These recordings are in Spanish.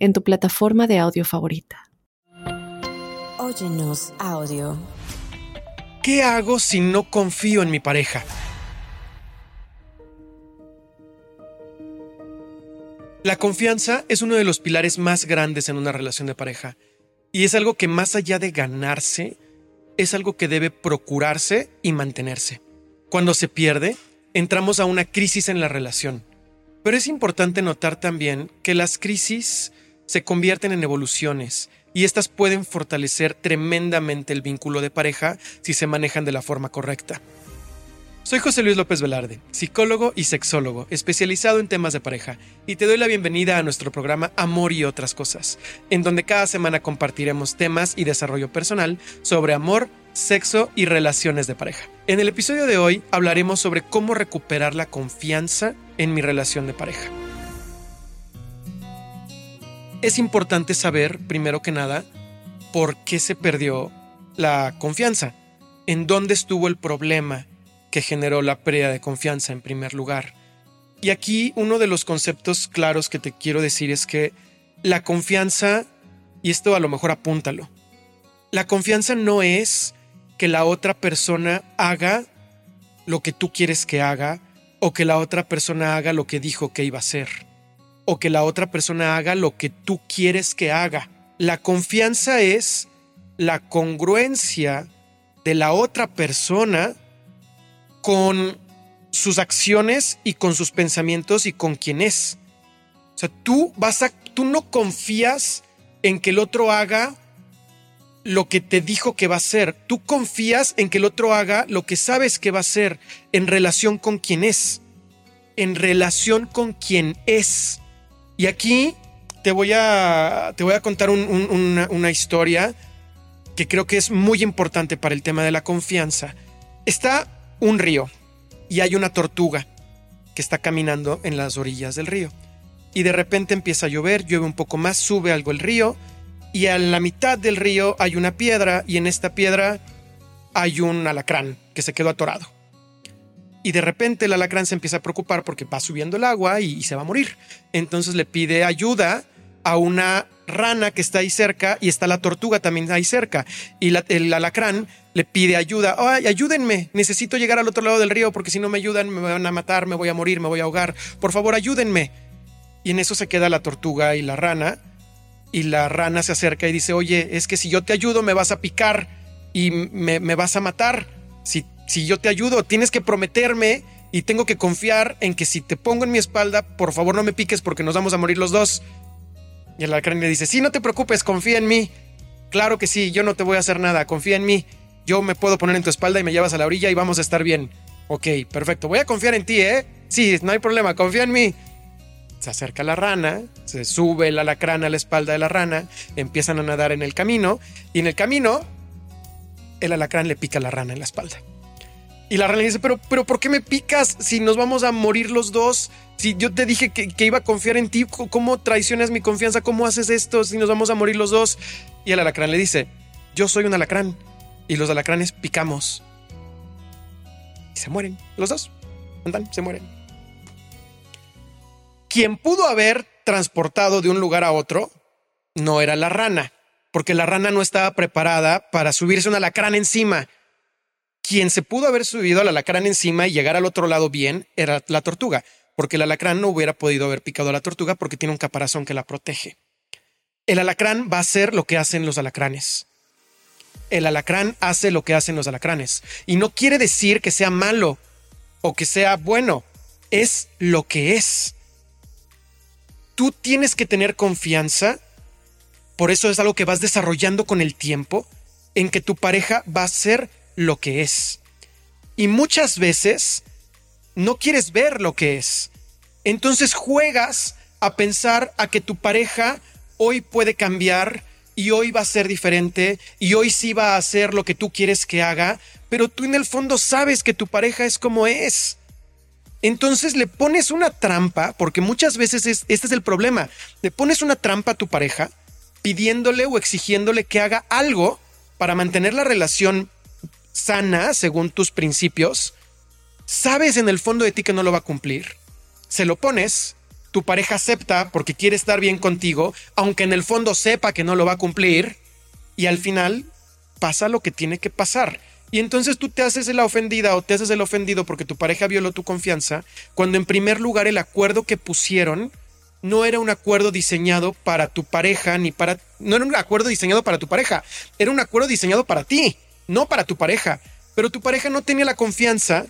en tu plataforma de audio favorita. Óyenos audio. ¿Qué hago si no confío en mi pareja? La confianza es uno de los pilares más grandes en una relación de pareja y es algo que más allá de ganarse, es algo que debe procurarse y mantenerse. Cuando se pierde, entramos a una crisis en la relación. Pero es importante notar también que las crisis se convierten en evoluciones y estas pueden fortalecer tremendamente el vínculo de pareja si se manejan de la forma correcta. Soy José Luis López Velarde, psicólogo y sexólogo, especializado en temas de pareja, y te doy la bienvenida a nuestro programa Amor y otras cosas, en donde cada semana compartiremos temas y desarrollo personal sobre amor, sexo y relaciones de pareja. En el episodio de hoy hablaremos sobre cómo recuperar la confianza en mi relación de pareja es importante saber, primero que nada, por qué se perdió la confianza, en dónde estuvo el problema que generó la pérdida de confianza en primer lugar. Y aquí uno de los conceptos claros que te quiero decir es que la confianza, y esto a lo mejor apúntalo, la confianza no es que la otra persona haga lo que tú quieres que haga o que la otra persona haga lo que dijo que iba a hacer o que la otra persona haga lo que tú quieres que haga. La confianza es la congruencia de la otra persona con sus acciones y con sus pensamientos y con quién es. O sea, tú vas a, tú no confías en que el otro haga lo que te dijo que va a hacer. Tú confías en que el otro haga lo que sabes que va a hacer en relación con quién es. En relación con quién es. Y aquí te voy a, te voy a contar una, una historia que creo que es muy importante para el tema de la confianza. Está un río y hay una tortuga que está caminando en las orillas del río. Y de repente empieza a llover, llueve un poco más, sube algo el río y a la mitad del río hay una piedra y en esta piedra hay un alacrán que se quedó atorado. Y de repente el alacrán se empieza a preocupar porque va subiendo el agua y, se va a morir. Entonces le pide ayuda a una rana que está ahí cerca y está la tortuga también ahí cerca. Y el alacrán le pide ayuda. Ay, ayúdenme, necesito llegar al otro lado del río porque si no me ayudan me van a matar, me voy a morir, me voy a ahogar. Por favor, ayúdenme. Y en eso se queda la tortuga y la rana. Y la rana se acerca y dice, oye, es que si yo te ayudo me vas a picar y me, me vas a matar. Si si yo te ayudo, tienes que prometerme y tengo que confiar en que si te pongo en mi espalda, por favor no me piques porque nos vamos a morir los dos. Y el alacrán le dice, sí, no te preocupes, confía en mí. Claro que sí, yo no te voy a hacer nada, confía en mí. Yo me puedo poner en tu espalda y me llevas a la orilla y vamos a estar bien. Ok, perfecto, voy a confiar en ti, ¿eh? Sí, no hay problema, confía en mí. Se acerca la rana, se sube el alacrán a la espalda de la rana, empiezan a nadar en el camino y en el camino el alacrán le pica a la rana en la espalda. Y la rana dice, pero, pero ¿por qué me picas si nos vamos a morir los dos? Si yo te dije que, iba a confiar en ti, ¿cómo traicionas mi confianza? ¿Cómo haces esto si nos vamos a morir los dos? Y el alacrán le dice, yo soy un alacrán y los alacranes picamos. Y se mueren, los dos. Andan, se mueren. Quien pudo haber transportado de un lugar a otro no era la rana, porque la rana no estaba preparada para subirse un alacrán encima quien se pudo haber subido al alacrán encima y llegar al otro lado bien era la tortuga, porque el alacrán no hubiera podido haber picado a la tortuga porque tiene un caparazón que la protege. El alacrán va a hacer lo que hacen los alacranes. El alacrán hace lo que hacen los alacranes. Y no quiere decir que sea malo o que sea bueno. Es lo que es. Tú tienes que tener confianza. Por eso es algo que vas desarrollando con el tiempo en que tu pareja va a ser lo que es. Y muchas veces no quieres ver lo que es. Entonces juegas a pensar a que tu pareja hoy puede cambiar y hoy va a ser diferente y hoy sí va a hacer lo que tú quieres que haga, pero tú en el fondo sabes que tu pareja es como es. Entonces le pones una trampa, porque muchas veces este es el problema, le pones una trampa a tu pareja pidiéndole o exigiéndole que haga algo para mantener la relación sana según tus principios, sabes en el fondo de ti que no lo va a cumplir, se lo pones, tu pareja acepta porque quiere estar bien contigo, aunque en el fondo sepa que no lo va a cumplir, y al final pasa lo que tiene que pasar. Y entonces tú te haces la ofendida o te haces el ofendido porque tu pareja violó tu confianza, cuando en primer lugar el acuerdo que pusieron no era un acuerdo diseñado para tu pareja ni para no era un acuerdo diseñado para tu pareja, era un acuerdo diseñado para ti, no para tu pareja. Pero tu pareja no tenía la confianza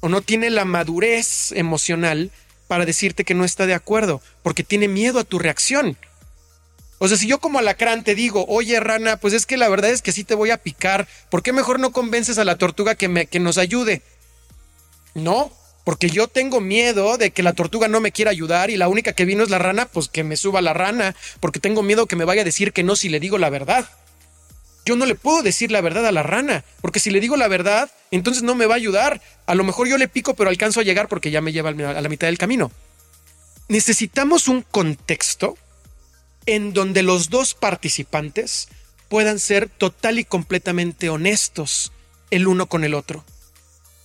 o no tiene la madurez emocional para decirte que no está de acuerdo, porque tiene miedo a tu reacción. O sea, si yo como alacrán te digo, oye rana, pues es que la verdad es que sí te voy a picar, ¿por qué mejor no convences a la tortuga que, me, que nos ayude? No, porque yo tengo miedo de que la tortuga no me quiera ayudar y la única que vino es la rana, pues que me suba la rana, porque tengo miedo que me vaya a decir que no si le digo la verdad. Yo no le puedo decir la verdad a la rana, porque si le digo la verdad, entonces no me va a ayudar. A lo mejor yo le pico, pero alcanzo a llegar porque ya me lleva a la mitad del camino. Necesitamos un contexto en donde los dos participantes puedan ser total y completamente honestos el uno con el otro.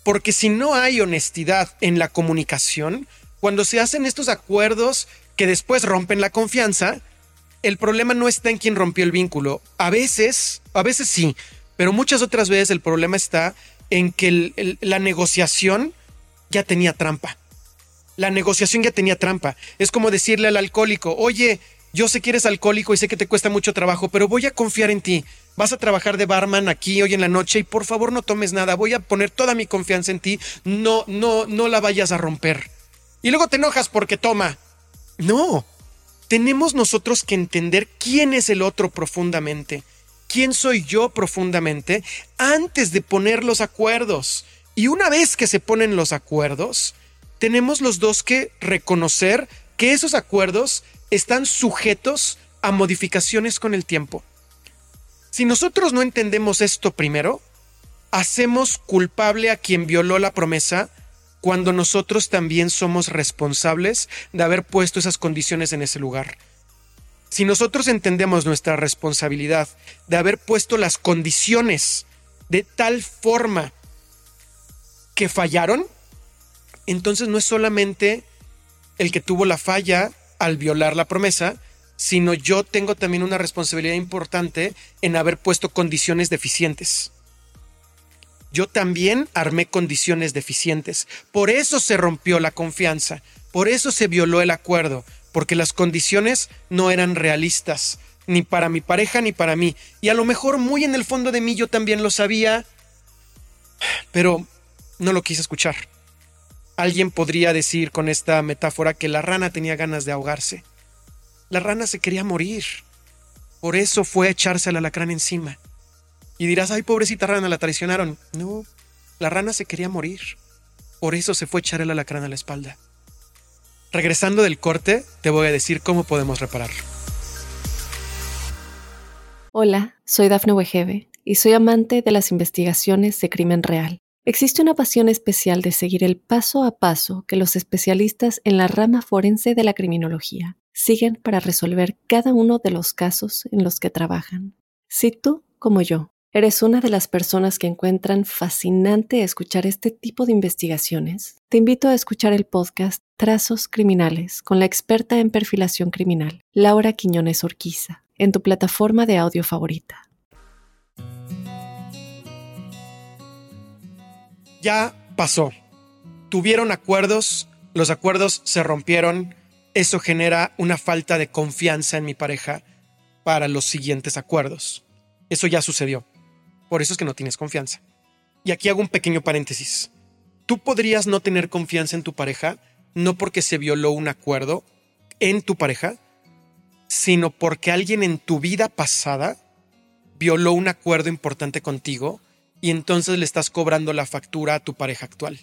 Porque si no hay honestidad en la comunicación, cuando se hacen estos acuerdos que después rompen la confianza, el problema no está en quien rompió el vínculo. A veces, a veces sí, pero muchas otras veces el problema está en que la negociación ya tenía trampa. La negociación ya tenía trampa. Es como decirle al alcohólico, oye, yo sé que eres alcohólico y sé que te cuesta mucho trabajo, pero voy a confiar en ti. Vas a trabajar de barman aquí hoy en la noche y por favor no tomes nada. Voy a poner toda mi confianza en ti. No, no, no la vayas a romper. Y luego te enojas porque toma. No. Tenemos nosotros que entender quién es el otro profundamente. ¿Quién soy yo profundamente? Antes de poner los acuerdos. Y una vez que se ponen los acuerdos, tenemos los dos que reconocer que esos acuerdos están sujetos a modificaciones con el tiempo. Si nosotros no entendemos esto primero, hacemos culpable a quien violó la promesa cuando nosotros también somos responsables de haber puesto esas condiciones en ese lugar. Si nosotros entendemos nuestra responsabilidad de haber puesto las condiciones de tal forma que fallaron, entonces no es solamente el que tuvo la falla al violar la promesa, sino yo tengo también una responsabilidad importante en haber puesto condiciones deficientes. Yo también armé condiciones deficientes. Por eso se rompió la confianza, por eso se violó el acuerdo, porque las condiciones no eran realistas, ni para mi pareja ni para mí. Y a lo mejor muy en el fondo de mí yo también lo sabía, pero no lo quise escuchar. Alguien podría decir con esta metáfora que la rana tenía ganas de ahogarse. La rana se quería morir. Por eso fue a echarse al alacrán encima. Y dirás, ay, pobrecita rana, la traicionaron. No, la rana se quería morir. Por eso se fue a echar el alacrán a la espalda. Regresando del corte, te voy a decir cómo podemos repararlo. Hola, soy Dafne Wegebe y soy amante de las investigaciones de crimen real. Existe una pasión especial de seguir el paso a paso que los especialistas en la rama forense de la criminología siguen para resolver cada uno de los casos en los que trabajan. Si tú, como yo, eres una de las personas que encuentran fascinante escuchar este tipo de investigaciones, te invito a escuchar el podcast Trazos Criminales con la experta en perfilación criminal, Laura Quiñones Orquiza, en tu plataforma de audio favorita. ya pasó. Tuvieron acuerdos, los acuerdos se rompieron, eso genera una falta de confianza en mi pareja para los siguientes acuerdos. Eso ya sucedió. Por eso es que no tienes confianza. Y aquí hago un pequeño paréntesis. Tú podrías no tener confianza en tu pareja no porque se violó un acuerdo en tu pareja, sino porque alguien en tu vida pasada violó un acuerdo importante contigo y entonces le estás cobrando la factura a tu pareja actual.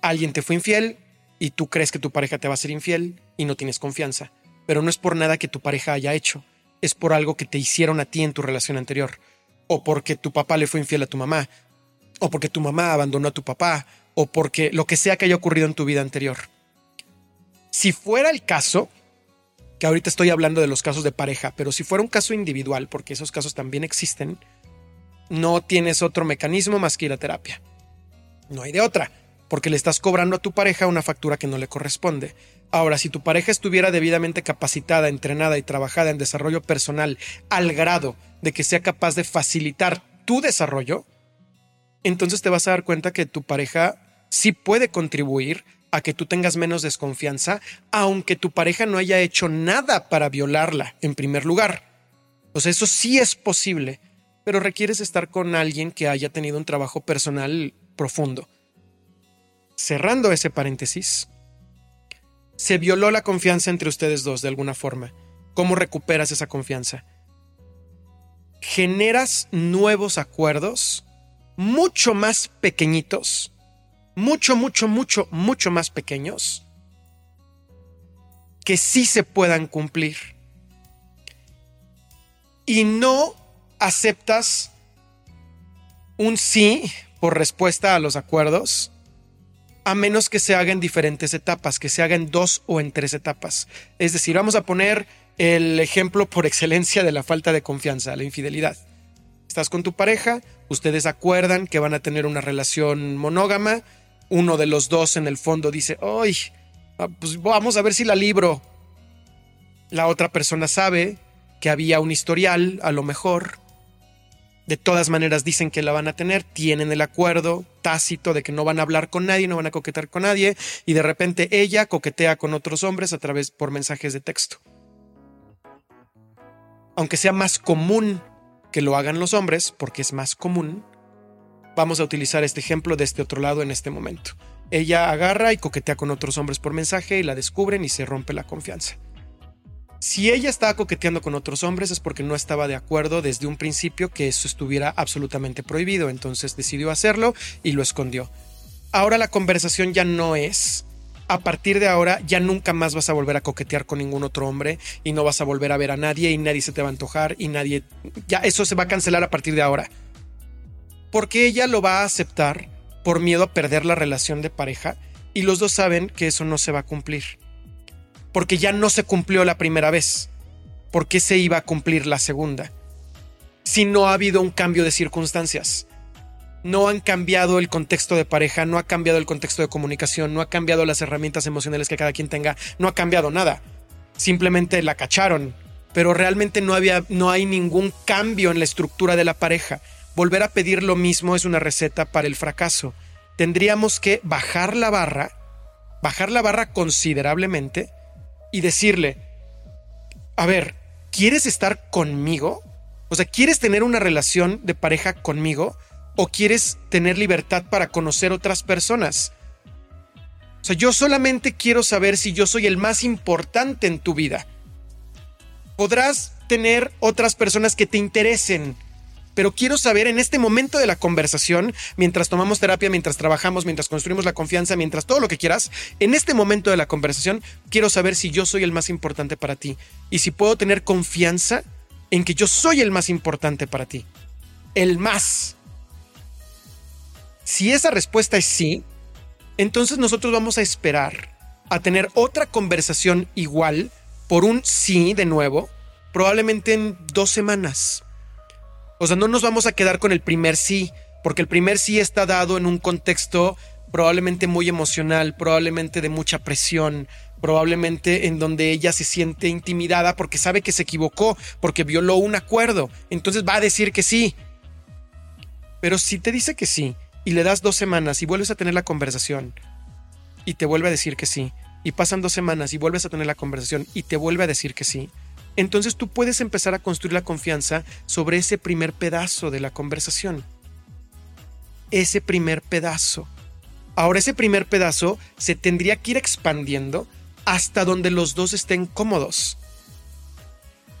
Alguien te fue infiel y tú crees que tu pareja te va a ser infiel y no tienes confianza. pero no es por nada que tu pareja haya hecho, es por algo que te hicieron a ti en tu relación anterior, o porque tu papá le fue infiel a tu mamá, o porque tu mamá abandonó a tu papá, o porque lo que sea que haya ocurrido en tu vida anterior. Si fuera el caso, que ahorita estoy hablando de los casos de pareja, pero si fuera un caso individual, porque esos casos también existen, no tienes otro mecanismo más que ir a terapia. No hay de otra, porque le estás cobrando a tu pareja una factura que no le corresponde. Ahora, si tu pareja estuviera debidamente capacitada, entrenada y trabajada en desarrollo personal al grado de que sea capaz de facilitar tu desarrollo, entonces te vas a dar cuenta que tu pareja sí puede contribuir a que tú tengas menos desconfianza, aunque tu pareja no haya hecho nada para violarla en primer lugar. Sea, eso sí es posible, pero requieres estar con alguien que haya tenido un trabajo personal profundo. Cerrando ese paréntesis, se violó la confianza entre ustedes dos de alguna forma. ¿Cómo recuperas esa confianza? Generas nuevos acuerdos mucho más pequeñitos, mucho, mucho, mucho, mucho más pequeños, que sí se puedan cumplir. Y no aceptas un sí por respuesta a los acuerdos, a menos que se haga en diferentes etapas, que se haga en dos o en tres etapas. Es decir, vamos a poner el ejemplo por excelencia de la falta de confianza, la infidelidad. Estás con tu pareja, ustedes acuerdan que van a tener una relación monógama, uno de los dos en el fondo dice, ¡ay! Ah, pues vamos a ver si la libro. La otra persona sabe que había un historial, a lo mejor. De todas maneras dicen que la van a tener, tienen el acuerdo tácito de que no van a hablar con nadie, no van a coquetear con nadie, y de repente ella coquetea con otros hombres a través por mensajes de texto. Aunque sea más común que lo hagan los hombres, porque es más común, vamos a utilizar este ejemplo de este otro lado en este momento. Ella agarra y coquetea con otros hombres por mensaje y la descubren y se rompe la confianza. Si ella estaba coqueteando con otros hombres es porque no estaba de acuerdo desde un principio que eso estuviera absolutamente prohibido, entonces decidió hacerlo y lo escondió. Ahora la conversación ya no es a partir de ahora ya nunca más vas a volver a coquetear con ningún otro hombre y no vas a volver a ver a nadie y nadie se te va a antojar y nadie... Ya eso se va a cancelar a partir de ahora. Porque ella lo va a aceptar por miedo a perder la relación de pareja y los dos saben que eso no se va a cumplir. Porque ya no se cumplió la primera vez. ¿Por qué se iba a cumplir la segunda? Si no ha habido un cambio de circunstancias no han cambiado el contexto de pareja, no ha cambiado el contexto de comunicación, no ha cambiado las herramientas emocionales que cada quien tenga, no ha cambiado nada. Simplemente la cacharon, pero realmente no había no hay ningún cambio en la estructura de la pareja. Volver a pedir lo mismo es una receta para el fracaso. Tendríamos que bajar la barra, bajar la barra considerablemente y decirle, a ver, ¿quieres estar conmigo? O sea, ¿quieres tener una relación de pareja conmigo? o quieres tener libertad para conocer otras personas? O sea, yo solamente quiero saber si yo soy el más importante en tu vida. Podrás tener otras personas que te interesen, pero quiero saber en este momento de la conversación, mientras tomamos terapia, mientras trabajamos, mientras construimos la confianza, mientras todo lo que quieras, en este momento de la conversación, quiero saber si yo soy el más importante para ti y si puedo tener confianza en que yo soy el más importante para ti. El más. Si esa respuesta es sí, entonces nosotros vamos a esperar a tener otra conversación igual por un sí de nuevo, probablemente en dos semanas. O sea, no nos vamos a quedar con el primer sí, porque el primer sí está dado en un contexto probablemente muy emocional, probablemente de mucha presión, probablemente en donde ella se siente intimidada porque sabe que se equivocó, porque violó un acuerdo. Entonces va a decir que sí. Pero si te dice que sí, y le das dos semanas y vuelves a tener la conversación y te vuelve a decir que sí, y pasan dos semanas y vuelves a tener la conversación y te vuelve a decir que sí, entonces tú puedes empezar a construir la confianza sobre ese primer pedazo de la conversación. Ese primer pedazo. Ahora ese primer pedazo se tendría que ir expandiendo hasta donde los dos estén cómodos.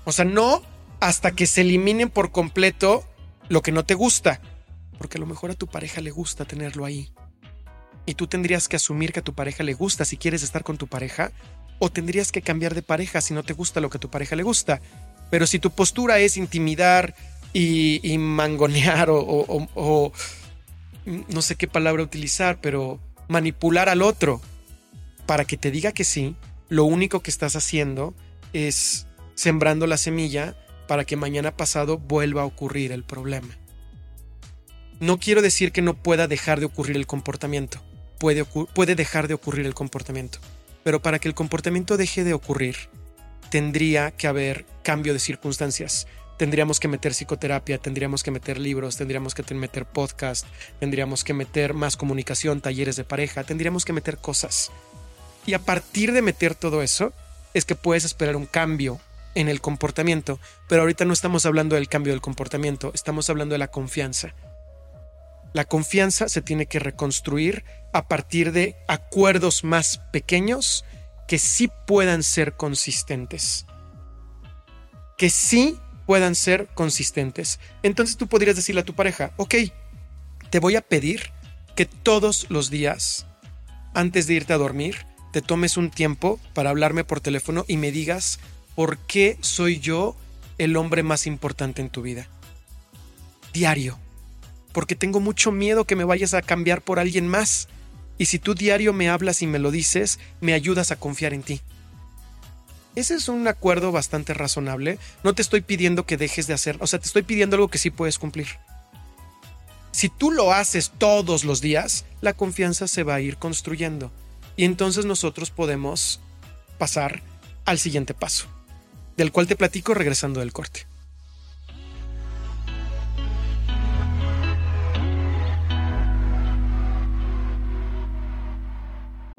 O sea, no hasta que se eliminen por completo lo que no te gusta, porque a lo mejor a tu pareja le gusta tenerlo ahí. Y tú tendrías que asumir que a tu pareja le gusta si quieres estar con tu pareja, o tendrías que cambiar de pareja si no te gusta lo que tu pareja le gusta. Pero si tu postura es intimidar y, mangonear o, no sé qué palabra utilizar, pero manipular al otro para que te diga que sí, lo único que estás haciendo es sembrando la semilla para que mañana pasado vuelva a ocurrir el problema. No quiero decir que no pueda dejar de ocurrir el comportamiento, puede, puede dejar de ocurrir el comportamiento, pero para que el comportamiento deje de ocurrir, tendría que haber cambio de circunstancias. Tendríamos que meter psicoterapia, tendríamos que meter libros, tendríamos que meter podcast, tendríamos que meter más comunicación, talleres de pareja, tendríamos que meter cosas. Y a partir de meter todo eso, es que puedes esperar un cambio en el comportamiento. Pero ahorita no estamos hablando del cambio del comportamiento, estamos hablando de la confianza. La confianza se tiene que reconstruir a partir de acuerdos más pequeños que sí puedan ser consistentes. Que sí puedan ser consistentes. Entonces tú podrías decirle a tu pareja, ok, te voy a pedir que todos los días, antes de irte a dormir, te tomes un tiempo para hablarme por teléfono y me digas por qué soy yo el hombre más importante en tu vida. Diario porque tengo mucho miedo que me vayas a cambiar por alguien más. Y si tú diario me hablas y me lo dices, me ayudas a confiar en ti. Ese es un acuerdo bastante razonable. No te estoy pidiendo que dejes de hacer, o sea, te estoy pidiendo algo que sí puedes cumplir. Si tú lo haces todos los días, la confianza se va a ir construyendo. Y entonces nosotros podemos pasar al siguiente paso, del cual te platico regresando del corte.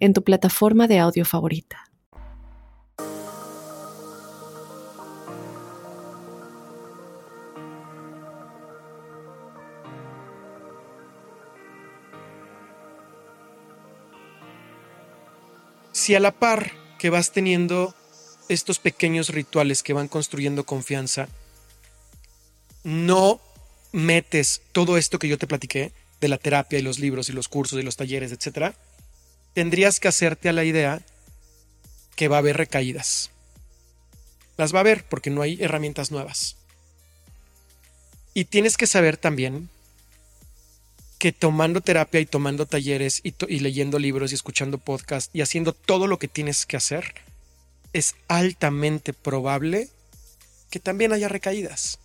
en tu plataforma de audio favorita. Si a la par que vas teniendo estos pequeños rituales que van construyendo confianza, no metes todo esto que yo te platiqué de la terapia y los libros y los cursos y los talleres, etcétera, tendrías que hacerte a la idea que va a haber recaídas. Las va a haber porque no hay herramientas nuevas. Y tienes que saber también que tomando terapia y tomando talleres y, leyendo libros y escuchando podcasts y haciendo todo lo que tienes que hacer, es altamente probable que también haya recaídas.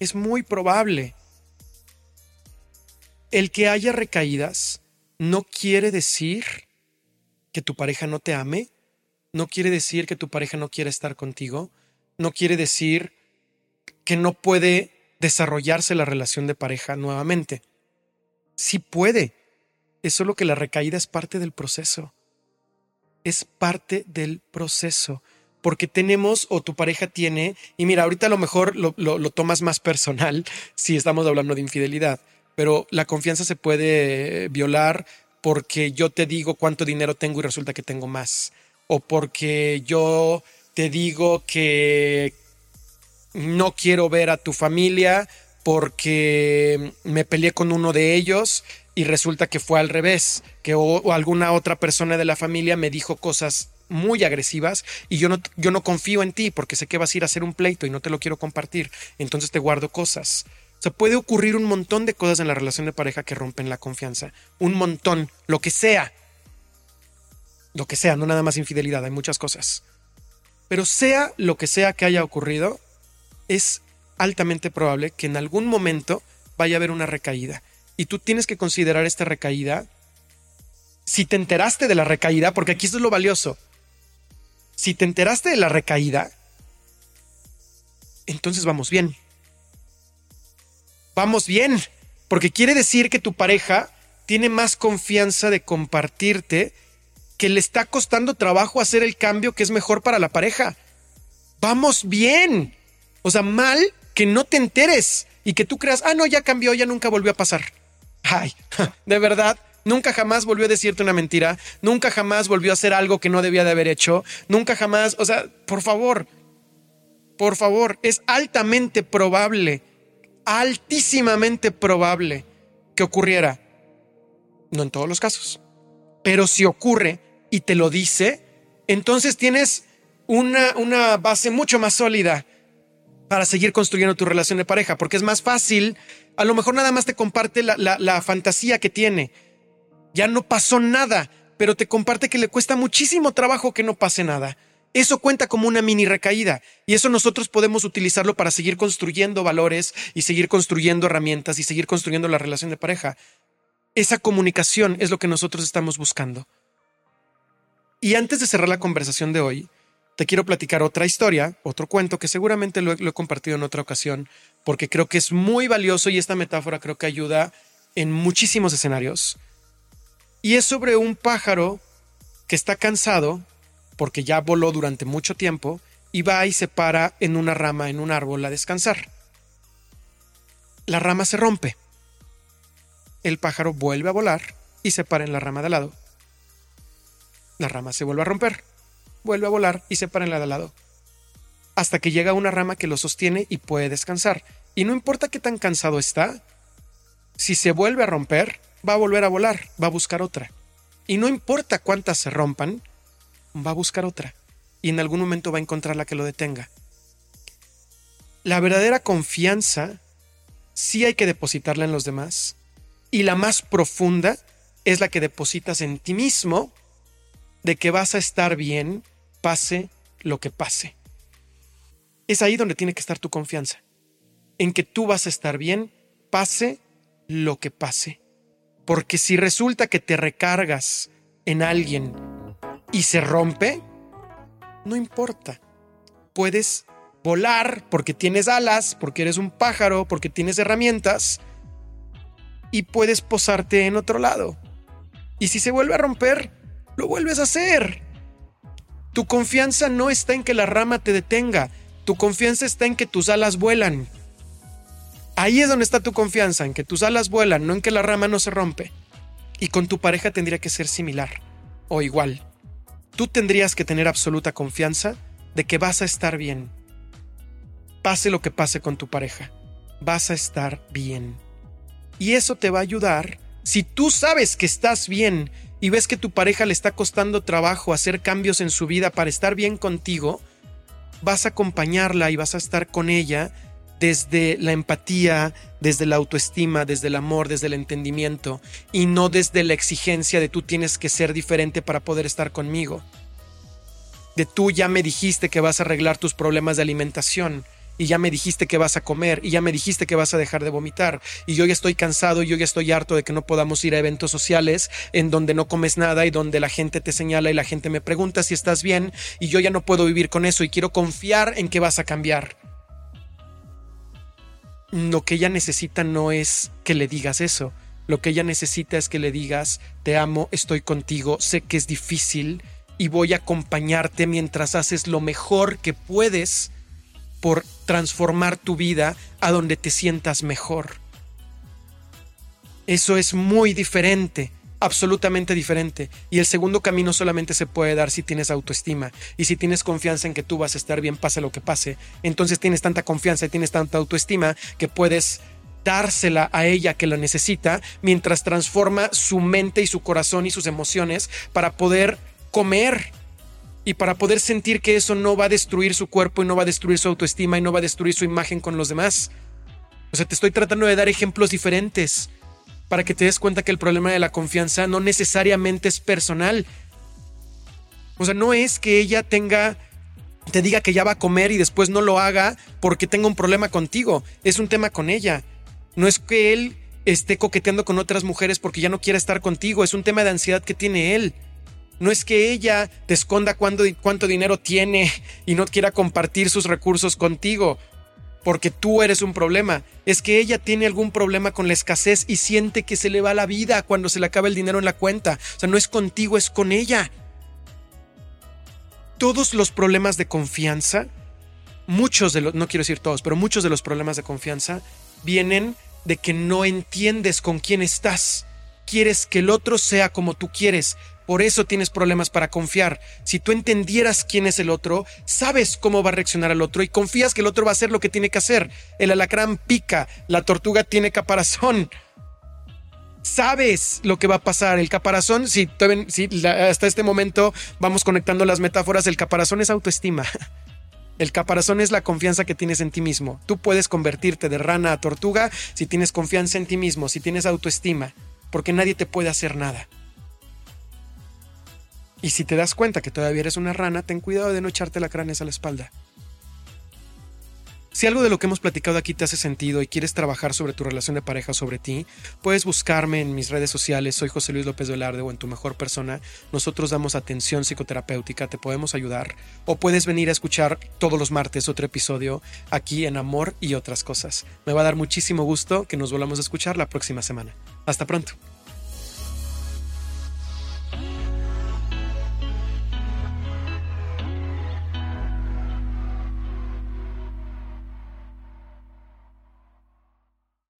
Es muy probable. El que haya recaídas no quiere decir que tu pareja no te ame, no quiere decir que tu pareja no quiere estar contigo, no quiere decir que no puede desarrollarse la relación de pareja nuevamente. Sí puede, es solo que la recaída es parte del proceso. Es parte del proceso. Porque tenemos o tu pareja tiene, y mira, ahorita a lo mejor lo, lo tomas más personal si estamos hablando de infidelidad, pero la confianza se puede violar porque yo te digo cuánto dinero tengo y resulta que tengo más. O porque yo te digo que no quiero ver a tu familia porque me peleé con uno de ellos y resulta que fue al revés, que o, alguna otra persona de la familia me dijo cosas muy agresivas y yo no, yo no confío en ti porque sé que vas a ir a hacer un pleito y no te lo quiero compartir, entonces te guardo cosas. O sea, puede ocurrir un montón de cosas en la relación de pareja que rompen la confianza. Un montón, lo que sea. Lo que sea, no nada más infidelidad, hay muchas cosas. Pero sea lo que sea que haya ocurrido, es altamente probable que en algún momento vaya a haber una recaída. Y tú tienes que considerar esta recaída. Si te enteraste de la recaída, porque aquí esto es lo valioso. Si te enteraste de la recaída, entonces vamos bien vamos bien, porque quiere decir que tu pareja tiene más confianza de compartirte que le está costando trabajo hacer el cambio que es mejor para la pareja. Vamos bien. O sea, mal que no te enteres y que tú creas, ah, no, ya cambió, ya nunca volvió a pasar. Ay, de verdad, nunca jamás volvió a decirte una mentira, nunca jamás volvió a hacer algo que no debía de haber hecho, nunca jamás, o sea, por favor, por favor, es altamente probable, altísimamente probable que ocurriera. No en todos los casos, pero si ocurre y te lo dice, entonces tienes una, una base mucho más sólida para seguir construyendo tu relación de pareja, porque es más fácil, a lo mejor nada más te comparte la, la fantasía que tiene, ya no pasó nada, pero te comparte que le cuesta muchísimo trabajo que no pase nada eso cuenta como una mini recaída y eso nosotros podemos utilizarlo para seguir construyendo valores y seguir construyendo herramientas y seguir construyendo la relación de pareja. Esa comunicación es lo que nosotros estamos buscando. Y antes de cerrar la conversación de hoy, te quiero platicar otra historia, otro cuento que seguramente lo he, compartido en otra ocasión, porque creo que es muy valioso y esta metáfora creo que ayuda en muchísimos escenarios. Y es sobre un pájaro que está cansado porque ya voló durante mucho tiempo, y va y se para en una rama en un árbol a descansar. La rama se rompe. El pájaro vuelve a volar y se para en la rama de al lado. La rama se vuelve a romper, vuelve a volar y se para en la de al lado. Hasta que llega una rama que lo sostiene y puede descansar. Y no importa qué tan cansado está, si se vuelve a romper, va a volver a volar, va a buscar otra. Y no importa cuántas se rompan, va a buscar otra y en algún momento va a encontrar la que lo detenga. La verdadera confianza sí hay que depositarla en los demás y la más profunda es la que depositas en ti mismo de que vas a estar bien pase lo que pase. Es ahí donde tiene que estar tu confianza, en que tú vas a estar bien pase lo que pase. Porque si resulta que te recargas en alguien y se rompe, no importa. Puedes volar porque tienes alas, porque eres un pájaro, porque tienes herramientas y puedes posarte en otro lado. Y si se vuelve a romper, lo vuelves a hacer. Tu confianza no está en que la rama te detenga, tu confianza está en que tus alas vuelan. Ahí es donde está tu confianza, en que tus alas vuelan, no en que la rama no se rompe. Y con tu pareja tendría que ser similar o igual tú tendrías que tener absoluta confianza de que vas a estar bien. Pase lo que pase con tu pareja, vas a estar bien. Y eso te va a ayudar si tú sabes que estás bien y ves que tu pareja le está costando trabajo hacer cambios en su vida para estar bien contigo, vas a acompañarla y vas a estar con ella desde la empatía, desde la autoestima, desde el amor, desde el entendimiento, y no desde la exigencia de tú tienes que ser diferente para poder estar conmigo. De tú ya me dijiste que vas a arreglar tus problemas de alimentación, y ya me dijiste que vas a comer, y ya me dijiste que vas a dejar de vomitar, y yo ya estoy cansado, y yo ya estoy harto de que no podamos ir a eventos sociales en donde no comes nada y donde la gente te señala y la gente me pregunta si estás bien, y yo ya no puedo vivir con eso y quiero confiar en que vas a cambiar lo que ella necesita no es que le digas eso. Lo que ella necesita es que le digas, te amo, estoy contigo, sé que es difícil y voy a acompañarte mientras haces lo mejor que puedes por transformar tu vida a donde te sientas mejor. Eso es muy diferente absolutamente diferente. Y el segundo camino solamente se puede dar si tienes autoestima y si tienes confianza en que tú vas a estar bien, pase lo que pase. Entonces tienes tanta confianza y tienes tanta autoestima que puedes dársela a ella que la necesita mientras transforma su mente y su corazón y sus emociones para poder comer y para poder sentir que eso no va a destruir su cuerpo y no va a destruir su autoestima y no va a destruir su imagen con los demás. O sea, te estoy tratando de dar ejemplos diferentes para que te des cuenta que el problema de la confianza no necesariamente es personal. O sea, no es que ella tenga, te diga que ya va a comer y después no lo haga porque tenga un problema contigo. Es un tema con ella. No es que él esté coqueteando con otras mujeres porque ya no quiere estar contigo. Es un tema de ansiedad que tiene él. No es que ella te esconda cuánto dinero tiene y no quiera compartir sus recursos contigo porque tú eres un problema. Es que ella tiene algún problema con la escasez y siente que se le va la vida cuando se le acaba el dinero en la cuenta. O sea, no es contigo, es con ella. todos los problemas de confianza, muchos de los, no quiero decir todos, pero muchos de los problemas de confianza vienen de que no entiendes con quién estás. Quieres que el otro sea como tú quieres. Por eso tienes problemas para confiar. Si tú entendieras quién es el otro, sabes cómo va a reaccionar el otro y confías que el otro va a hacer lo que tiene que hacer. El alacrán pica, la tortuga tiene caparazón. Sabes lo que va a pasar. El caparazón, si, hasta este momento vamos conectando las metáforas, el caparazón es autoestima. El caparazón es la confianza que tienes en ti mismo. Tú puedes convertirte de rana a tortuga si tienes confianza en ti mismo, si tienes autoestima, porque nadie te puede hacer nada. Y si te das cuenta que todavía eres una rana, ten cuidado de no echarte la cranes a la espalda. Si algo de lo que hemos platicado aquí te hace sentido y quieres trabajar sobre tu relación de pareja sobre ti, puedes buscarme en mis redes sociales, soy José Luis López Velarde o en tu mejor persona. Nosotros damos atención psicoterapéutica, te podemos ayudar. O puedes venir a escuchar todos los martes otro episodio aquí en Amor y otras cosas. Me va a dar muchísimo gusto que nos volvamos a escuchar la próxima semana. Hasta pronto.